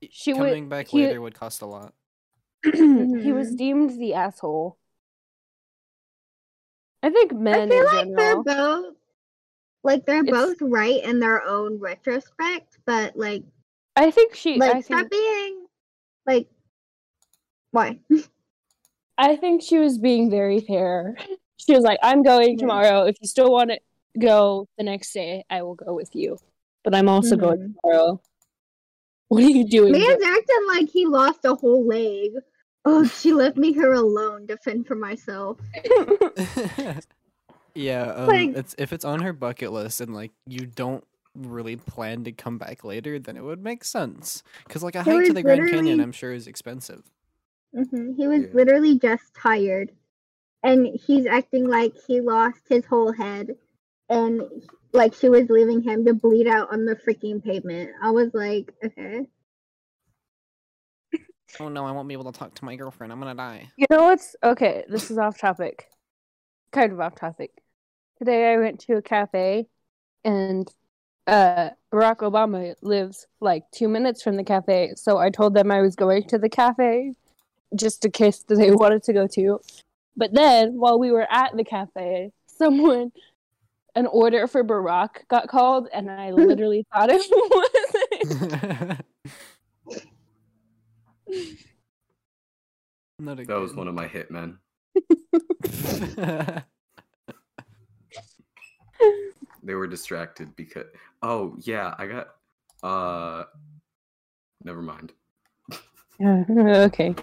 [SPEAKER 2] y-
[SPEAKER 1] she would-
[SPEAKER 2] coming back
[SPEAKER 1] he-
[SPEAKER 2] later would cost a lot.
[SPEAKER 1] he was
[SPEAKER 3] Mhm.
[SPEAKER 1] deemed the asshole. I think men
[SPEAKER 3] I feel
[SPEAKER 1] in
[SPEAKER 3] like
[SPEAKER 1] general.
[SPEAKER 3] they're both like they're
[SPEAKER 1] It's-
[SPEAKER 3] both right in their own retrospect, but like
[SPEAKER 1] I think she.
[SPEAKER 3] like
[SPEAKER 1] I
[SPEAKER 3] stop
[SPEAKER 1] think.
[SPEAKER 3] being like why?
[SPEAKER 1] I think she was being very fair. She was like, "I'm going
[SPEAKER 3] Yeah.
[SPEAKER 1] tomorrow. If you still want to go the next day, I will go with you. But I'm also going
[SPEAKER 3] Mhm.
[SPEAKER 1] tomorrow." What are you doing?
[SPEAKER 3] Man's acting like he lost a whole leg. Oh, she left me here alone to fend for myself.
[SPEAKER 2] yeah. Um,
[SPEAKER 3] Like-
[SPEAKER 2] it's if it's on her bucket list and like you don't really plan to come back later, then it would make sense. Cause like a
[SPEAKER 3] There
[SPEAKER 2] hike to the Grand Canyon, I'm sure is expensive.
[SPEAKER 3] hmm He was
[SPEAKER 4] Yeah.
[SPEAKER 3] literally just tired, and he's acting like he lost his whole head, and like she was leaving him to bleed out on the freaking pavement. I was like, okay.
[SPEAKER 2] Oh no, I won't be able to talk to my girlfriend. I'm gonna die.
[SPEAKER 1] You know what's okay? This is off topic. Kind of off topic. Today I went to a cafe and uh Barack Obama lives like 2 minutes from the cafe. So I told them I was going to the cafe just in case they wanted to go to. But then while we were at the cafe, someone an order for Barack got called and I literally thought it was
[SPEAKER 2] Not
[SPEAKER 4] That was one of my hitmen.
[SPEAKER 2] Of.
[SPEAKER 4] They were distracted because oh yeah, I got uh never mind.
[SPEAKER 1] Yeah, okay.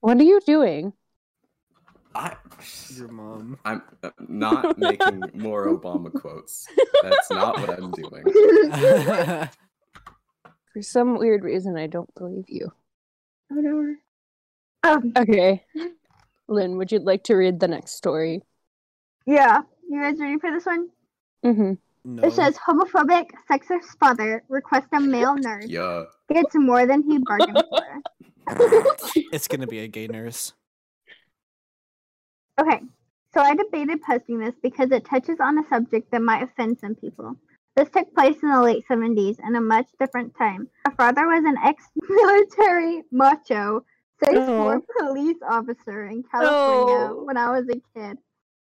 [SPEAKER 1] What are you doing?
[SPEAKER 4] I
[SPEAKER 2] Your mom.
[SPEAKER 4] I'm uh, not making more Obama quotes. That's not what I'm doing.
[SPEAKER 1] For some weird reason I don't believe you.
[SPEAKER 3] Whatever. Um,
[SPEAKER 1] Okay. Lynn, would you like to read the next story?
[SPEAKER 3] yeah. You guys ready for this one?
[SPEAKER 1] Mm-hmm.
[SPEAKER 2] no.
[SPEAKER 3] It says homophobic sexist father requests a male nurse
[SPEAKER 4] yeah.
[SPEAKER 3] gets more than he bargained for.
[SPEAKER 2] it's gonna be a gay nurse.
[SPEAKER 3] Okay, so I debated posting this because it touches on a subject that might offend some people. This took place in the late 70s in a much different time. My father was an ex military macho, 6'4
[SPEAKER 1] Oh.
[SPEAKER 3] police officer in California
[SPEAKER 1] Oh.
[SPEAKER 3] when I was a kid.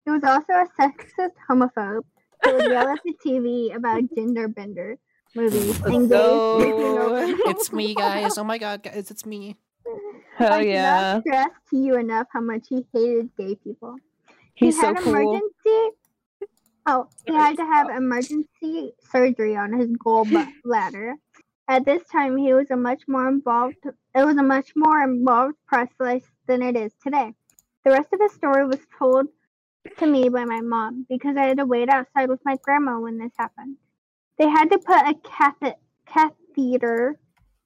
[SPEAKER 3] He was also a sexist homophobe who would yell at the TV about gender bender movies and gays
[SPEAKER 1] go.
[SPEAKER 2] It's me, guys. Oh my god, guys, it's me.
[SPEAKER 1] Hell
[SPEAKER 3] I
[SPEAKER 1] yeah.
[SPEAKER 3] cannot stress to you enough how much he hated gay people.
[SPEAKER 1] He's
[SPEAKER 3] he
[SPEAKER 1] so
[SPEAKER 3] had
[SPEAKER 1] cool.
[SPEAKER 3] emergency. Oh, he had to have emergency surgery on his gallbladder. At this time, he was a much more involved. It was a much more involved process than it is today. The rest of his story was told to me by my mom because I had to wait outside with my grandma when this happened. They had to put a cath- catheter,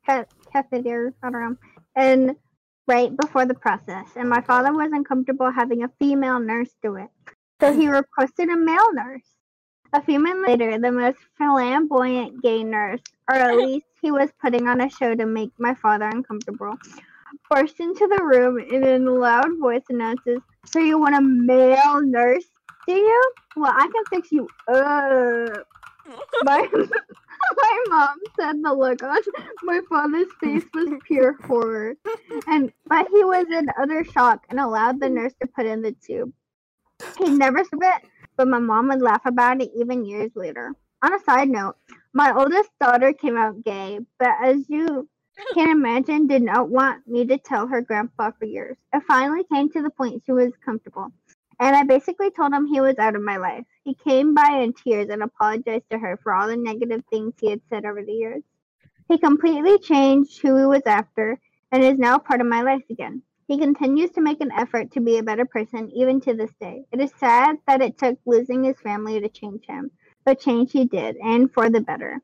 [SPEAKER 3] ca- catheter, I don't know, in right before the process, and my father wasn't comfortable having a female nurse do it. So he requested a male nurse. A few minutes later, the most flamboyant gay nurse, or at least he was putting on a show to make my father uncomfortable, burst into the room and in a loud voice announces, So you want a male nurse, do you? Well, I can fix you up. My, my mom said the look on my father's face was pure horror, and but he was in utter shock and allowed the nurse to put in the tube. He never said it, but my mom would laugh about it even years later. On a side note, my oldest daughter came out gay, but as you can imagine, did not want me to tell her grandpa for years. It finally came to the point she was comfortable, and I basically told him he was out of my life. He came by in tears and apologized to her for all the negative things he had said over the years. He completely changed who he was after and is now part of my life again. He continues to make an effort to be a better person even to this day. It is sad that it took losing his family to change him, but change he did, and for the better.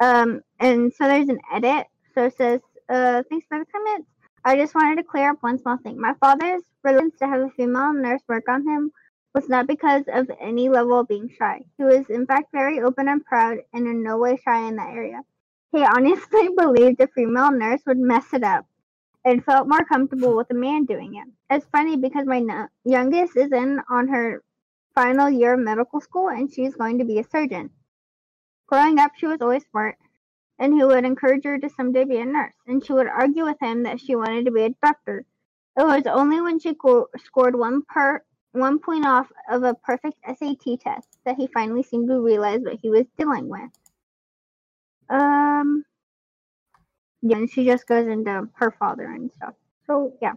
[SPEAKER 3] Um, and so there's an edit. So it says, uh, thanks for the comments. I just wanted to clear up one small thing. My father's reluctance to have a female nurse work on him was not because of any level of being shy. He was, in fact, very open and proud and in no way shy in that area. He honestly believed a female nurse would mess it up and felt more comfortable with a man doing it. It's funny because my no- youngest is in on her final year of medical school and she's going to be a surgeon. Growing up, she was always smart and he would encourage her to someday be a nurse, and she would argue with him that she wanted to be a doctor. It was only when she co- scored one per one point off of a perfect SAT test that he finally seemed to realize what he was dealing with. Um, yeah, and she just goes into her father and stuff. So yeah,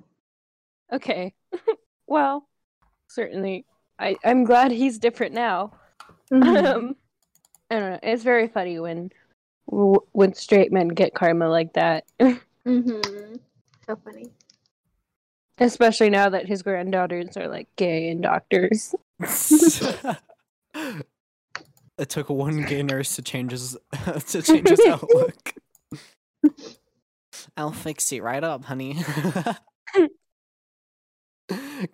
[SPEAKER 1] Okay. well, certainly. I, I'm glad he's different now.
[SPEAKER 3] Mhm.
[SPEAKER 1] Um, I don't know. It's very funny when w- when straight men get karma like that,
[SPEAKER 3] Mhm. so funny.
[SPEAKER 1] especially now that his granddaughters are like gay and doctors.
[SPEAKER 2] it took one gay nurse to change his to change his outlook. I'll fix it right up, honey.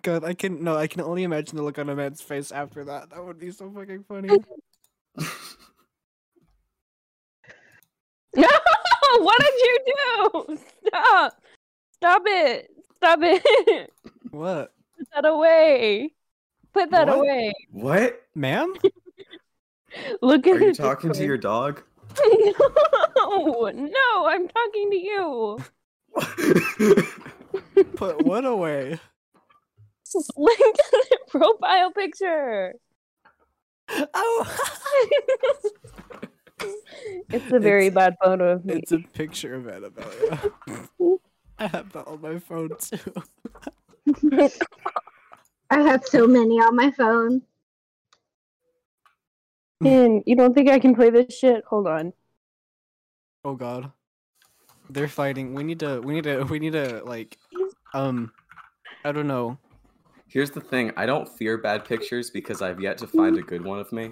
[SPEAKER 2] God, I can no, I can only imagine the look on a man's face after that. That would be so fucking funny.
[SPEAKER 1] No! What did you do? Stop! Stop it! Stop it!
[SPEAKER 2] What,
[SPEAKER 1] Put that away! Put that
[SPEAKER 2] What?
[SPEAKER 1] away!
[SPEAKER 4] what?
[SPEAKER 2] ma'am?
[SPEAKER 1] Look at
[SPEAKER 4] Are you
[SPEAKER 1] his
[SPEAKER 4] talking to your dog?
[SPEAKER 1] No! No! I'm talking to you!
[SPEAKER 2] Put what away?
[SPEAKER 1] Look at the profile picture!
[SPEAKER 2] Oh,
[SPEAKER 1] It's a very
[SPEAKER 2] It's-
[SPEAKER 1] bad photo of me.
[SPEAKER 2] it's a picture of Annabelle. I have that on my phone too.
[SPEAKER 3] I have so many on my phone.
[SPEAKER 1] Man, you don't think I can play this shit? Hold on.
[SPEAKER 2] Oh God, they're fighting. We need to. We need to. We need to like. Um, I don't know.
[SPEAKER 4] Here's the thing I don't fear bad pictures because I've yet to find a good one of me.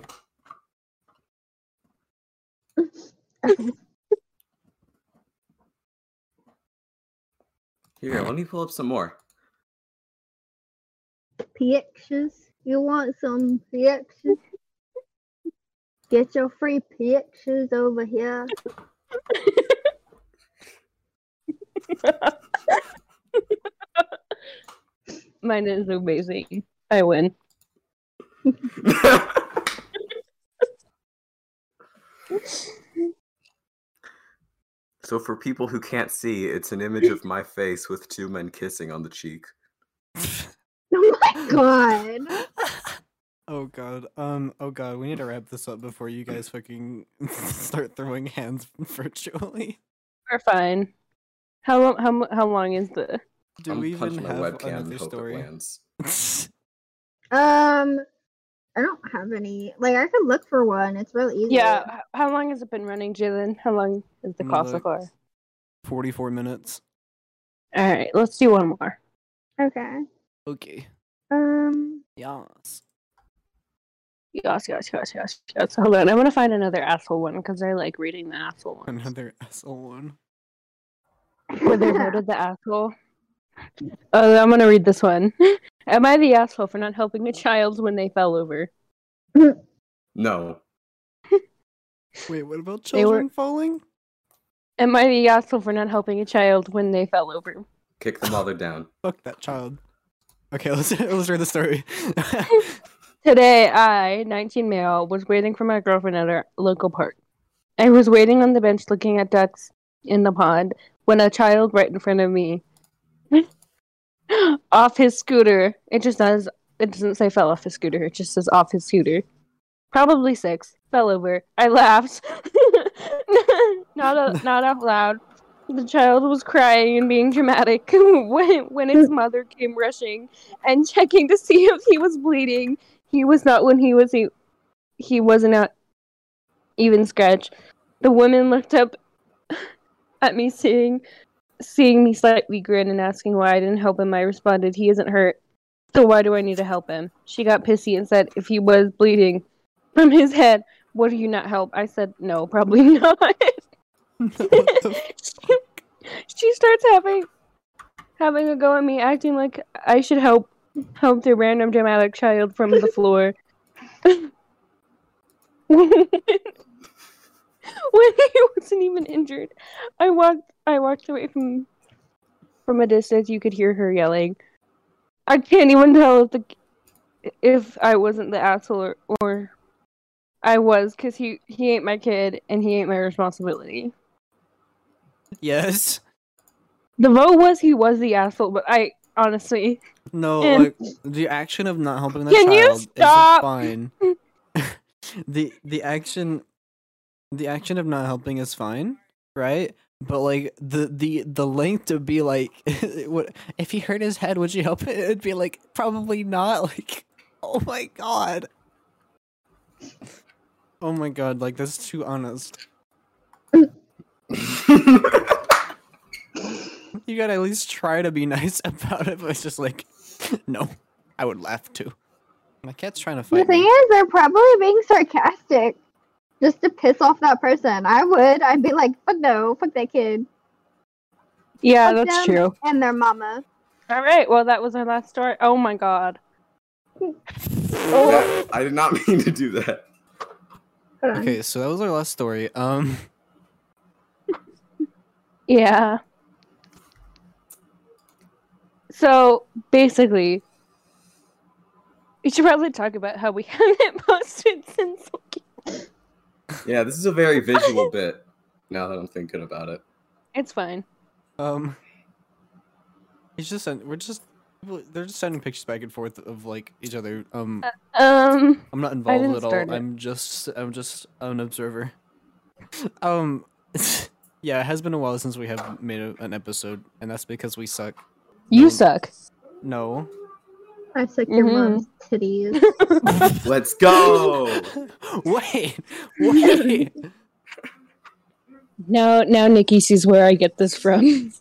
[SPEAKER 4] Here, let me pull up some more.
[SPEAKER 3] Pictures. You want some pictures? Get your free pictures over here.
[SPEAKER 1] Mine is amazing. I win.
[SPEAKER 4] so, for people who can't see, it's an image of my face with two men kissing on the cheek.
[SPEAKER 3] Oh my god.
[SPEAKER 2] Oh God. Um. Oh God. We need to wrap this up before you guys fucking start throwing hands virtually.
[SPEAKER 1] We're fine. How long? How how long is the?
[SPEAKER 2] Do
[SPEAKER 4] I'm
[SPEAKER 2] we even have
[SPEAKER 4] webcam
[SPEAKER 2] another
[SPEAKER 4] and
[SPEAKER 2] story?
[SPEAKER 4] lands.
[SPEAKER 3] Um, I don't have any. Like, I could look for one. It's real easy.
[SPEAKER 1] Yeah. How long has it been running, Jalen? How long is the
[SPEAKER 2] Let me
[SPEAKER 1] call so
[SPEAKER 2] look.
[SPEAKER 1] far?
[SPEAKER 2] Forty-four minutes.
[SPEAKER 1] All right, let's do one more.
[SPEAKER 3] Okay.
[SPEAKER 2] Okay.
[SPEAKER 3] Um.
[SPEAKER 2] Yes.
[SPEAKER 1] Yes, yes, yes, yes, yes. Hold on, I'm gonna find another asshole one because I like reading the asshole one.
[SPEAKER 2] Another asshole one.
[SPEAKER 1] Where they voted the asshole. Oh, I'm gonna read this one. Am I the asshole for not helping a child when they fell over?
[SPEAKER 4] No.
[SPEAKER 2] Wait. What about
[SPEAKER 1] They were-
[SPEAKER 2] children falling?
[SPEAKER 1] Am I the asshole for not helping a child when they fell over?
[SPEAKER 4] Kick the mother down.
[SPEAKER 2] Fuck that child. Okay. Let's let's read the story.
[SPEAKER 1] Today, I, 19 male, was waiting for my girlfriend at our local park. I was waiting on the bench looking at ducks in the pond when a child right in front of me off his scooter. It just does it doesn't say fell off his scooter, it just says off his scooter. Probably six. Fell over. I laughed. not out, not out loud. The child was crying and being dramatic when when his mother came rushing and checking to see if he was bleeding. He was not when he was he, he wasn't a even scratch. The woman looked up at me seeing seeing me slightly grin and asking why I didn't help him. I responded, He isn't hurt. So why do I need to help him? She got pissy and said if he was bleeding from his head, would you not help? I said no, probably not. She starts having having a go at me, acting like I should help help the random dramatic child from the floor. when he wasn't even injured, I walked I walked away from from a distance. You could hear her yelling. I can't even tell if the if I wasn't the asshole or, or I was, because he he ain't my kid and he ain't my responsibility.
[SPEAKER 2] Yes.
[SPEAKER 1] The vote was he was the asshole, but I honestly
[SPEAKER 2] No,
[SPEAKER 1] And-
[SPEAKER 2] like the action of not helping the
[SPEAKER 1] Can you
[SPEAKER 2] child
[SPEAKER 1] stop?
[SPEAKER 2] is fine. the the action the action of not helping is fine, right? But like the the the length to be like what if he hurt his head, would you help it? It'd be like probably not like oh my god. Oh my god, like that's too honest. You gotta at least try to be nice about it, but it's just like no. I would laugh too. My cat's trying to fight.
[SPEAKER 3] The thing
[SPEAKER 2] me.
[SPEAKER 3] is, they're probably being sarcastic just to piss off that person. I would. I'd be like, fuck no, fuck that kid.
[SPEAKER 1] Yeah,
[SPEAKER 3] Fuck
[SPEAKER 1] that's true.
[SPEAKER 3] And their mama.
[SPEAKER 1] All right, well that was our last story. Oh my god.
[SPEAKER 4] That- I did not mean to do that.
[SPEAKER 2] Okay, so that was our last story. Um
[SPEAKER 1] Yeah. So basically, we should probably talk about how we haven't posted since.
[SPEAKER 4] Yeah, this is a very visual bit. Now that I'm thinking about it.
[SPEAKER 1] It's fine.
[SPEAKER 2] um He's just send, we're just they're just sending pictures back and forth of like each other. Um
[SPEAKER 1] Um,
[SPEAKER 2] I'm not involved at all.
[SPEAKER 1] it.
[SPEAKER 2] I'm just I'm just an observer. Um yeah, it has been a while since we have made a, an episode and that's because we suck.
[SPEAKER 1] you
[SPEAKER 2] Um,
[SPEAKER 1] suck.
[SPEAKER 2] No.
[SPEAKER 3] I suck your
[SPEAKER 1] Mhm.
[SPEAKER 3] mom's titties.
[SPEAKER 4] Let's go.
[SPEAKER 2] wait. Wait.
[SPEAKER 1] Now, now Nikki sees where I get this from.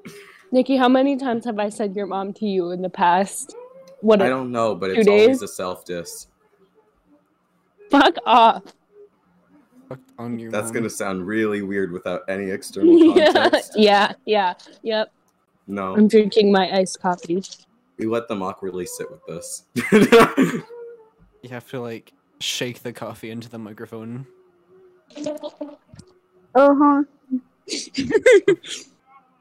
[SPEAKER 1] Nikki, how many times have I said your mom to you in the past? What?
[SPEAKER 4] I
[SPEAKER 1] A,
[SPEAKER 4] don't know, but
[SPEAKER 1] Two
[SPEAKER 4] it's always
[SPEAKER 1] days?
[SPEAKER 4] a self diss.
[SPEAKER 1] fuck off.
[SPEAKER 2] Fuck on your
[SPEAKER 4] That's
[SPEAKER 2] mom.
[SPEAKER 4] gonna sound really weird without any external
[SPEAKER 1] yeah,
[SPEAKER 4] context.
[SPEAKER 1] yeah, yeah, yep.
[SPEAKER 4] No,
[SPEAKER 1] I'm drinking my iced coffee.
[SPEAKER 4] We let them awkwardly sit with this.
[SPEAKER 2] You have to like shake the coffee into the microphone.
[SPEAKER 3] uh huh.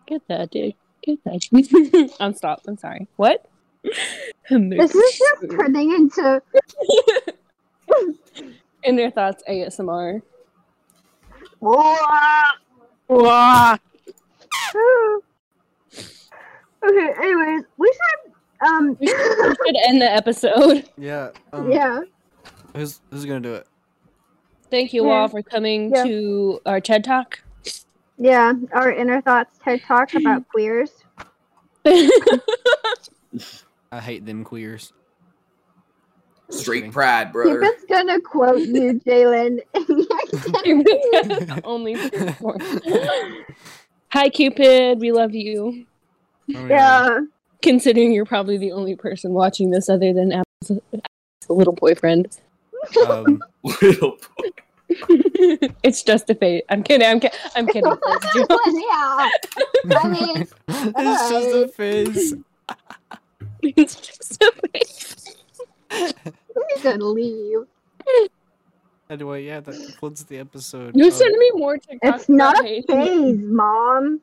[SPEAKER 1] Get that, dude. Get that. I'm stopped. I'm sorry. What?
[SPEAKER 3] This is just turning into.
[SPEAKER 1] Inner thoughts ASMR.
[SPEAKER 3] Wah!
[SPEAKER 1] Wah.
[SPEAKER 3] okay. Anyways, we should. Um.
[SPEAKER 1] We should end the episode.
[SPEAKER 2] Yeah. Um,
[SPEAKER 3] yeah.
[SPEAKER 2] Who's who's gonna do it?
[SPEAKER 1] Thank you
[SPEAKER 3] Yeah.
[SPEAKER 1] all for coming
[SPEAKER 3] Yeah.
[SPEAKER 1] to our TED Talk.
[SPEAKER 3] Yeah. Our inner thoughts TED talk about queers.
[SPEAKER 2] I hate them queers.
[SPEAKER 4] Straight pride, bro.
[SPEAKER 3] Cupid's gonna quote you, Jalen.
[SPEAKER 1] Only for- Hi, Cupid. We love you.
[SPEAKER 2] Oh,
[SPEAKER 3] yeah.
[SPEAKER 1] Considering you're probably the only person watching this other than Apple's, Apple's little boyfriend.
[SPEAKER 2] Um,
[SPEAKER 4] Little boy.
[SPEAKER 1] it's just a fate. I'm kidding. I'm, ki- I'm kidding. It's just-
[SPEAKER 3] yeah. I mean,
[SPEAKER 2] it's just a face.
[SPEAKER 1] it's just a fate.
[SPEAKER 3] we should leave.
[SPEAKER 2] Anyway, yeah, that concludes the episode.
[SPEAKER 1] You
[SPEAKER 2] Um,
[SPEAKER 1] send me more TikToks.
[SPEAKER 3] It's not a
[SPEAKER 1] hating
[SPEAKER 3] phase, mom.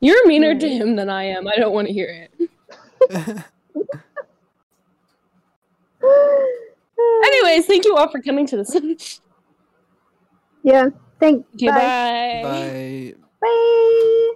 [SPEAKER 1] You're meaner to him than I am. I don't want to hear it. Anyways, thank you all for coming to this.
[SPEAKER 3] yeah. Thank.
[SPEAKER 1] Okay,
[SPEAKER 3] bye.
[SPEAKER 1] bye.
[SPEAKER 2] Bye.
[SPEAKER 3] Bye.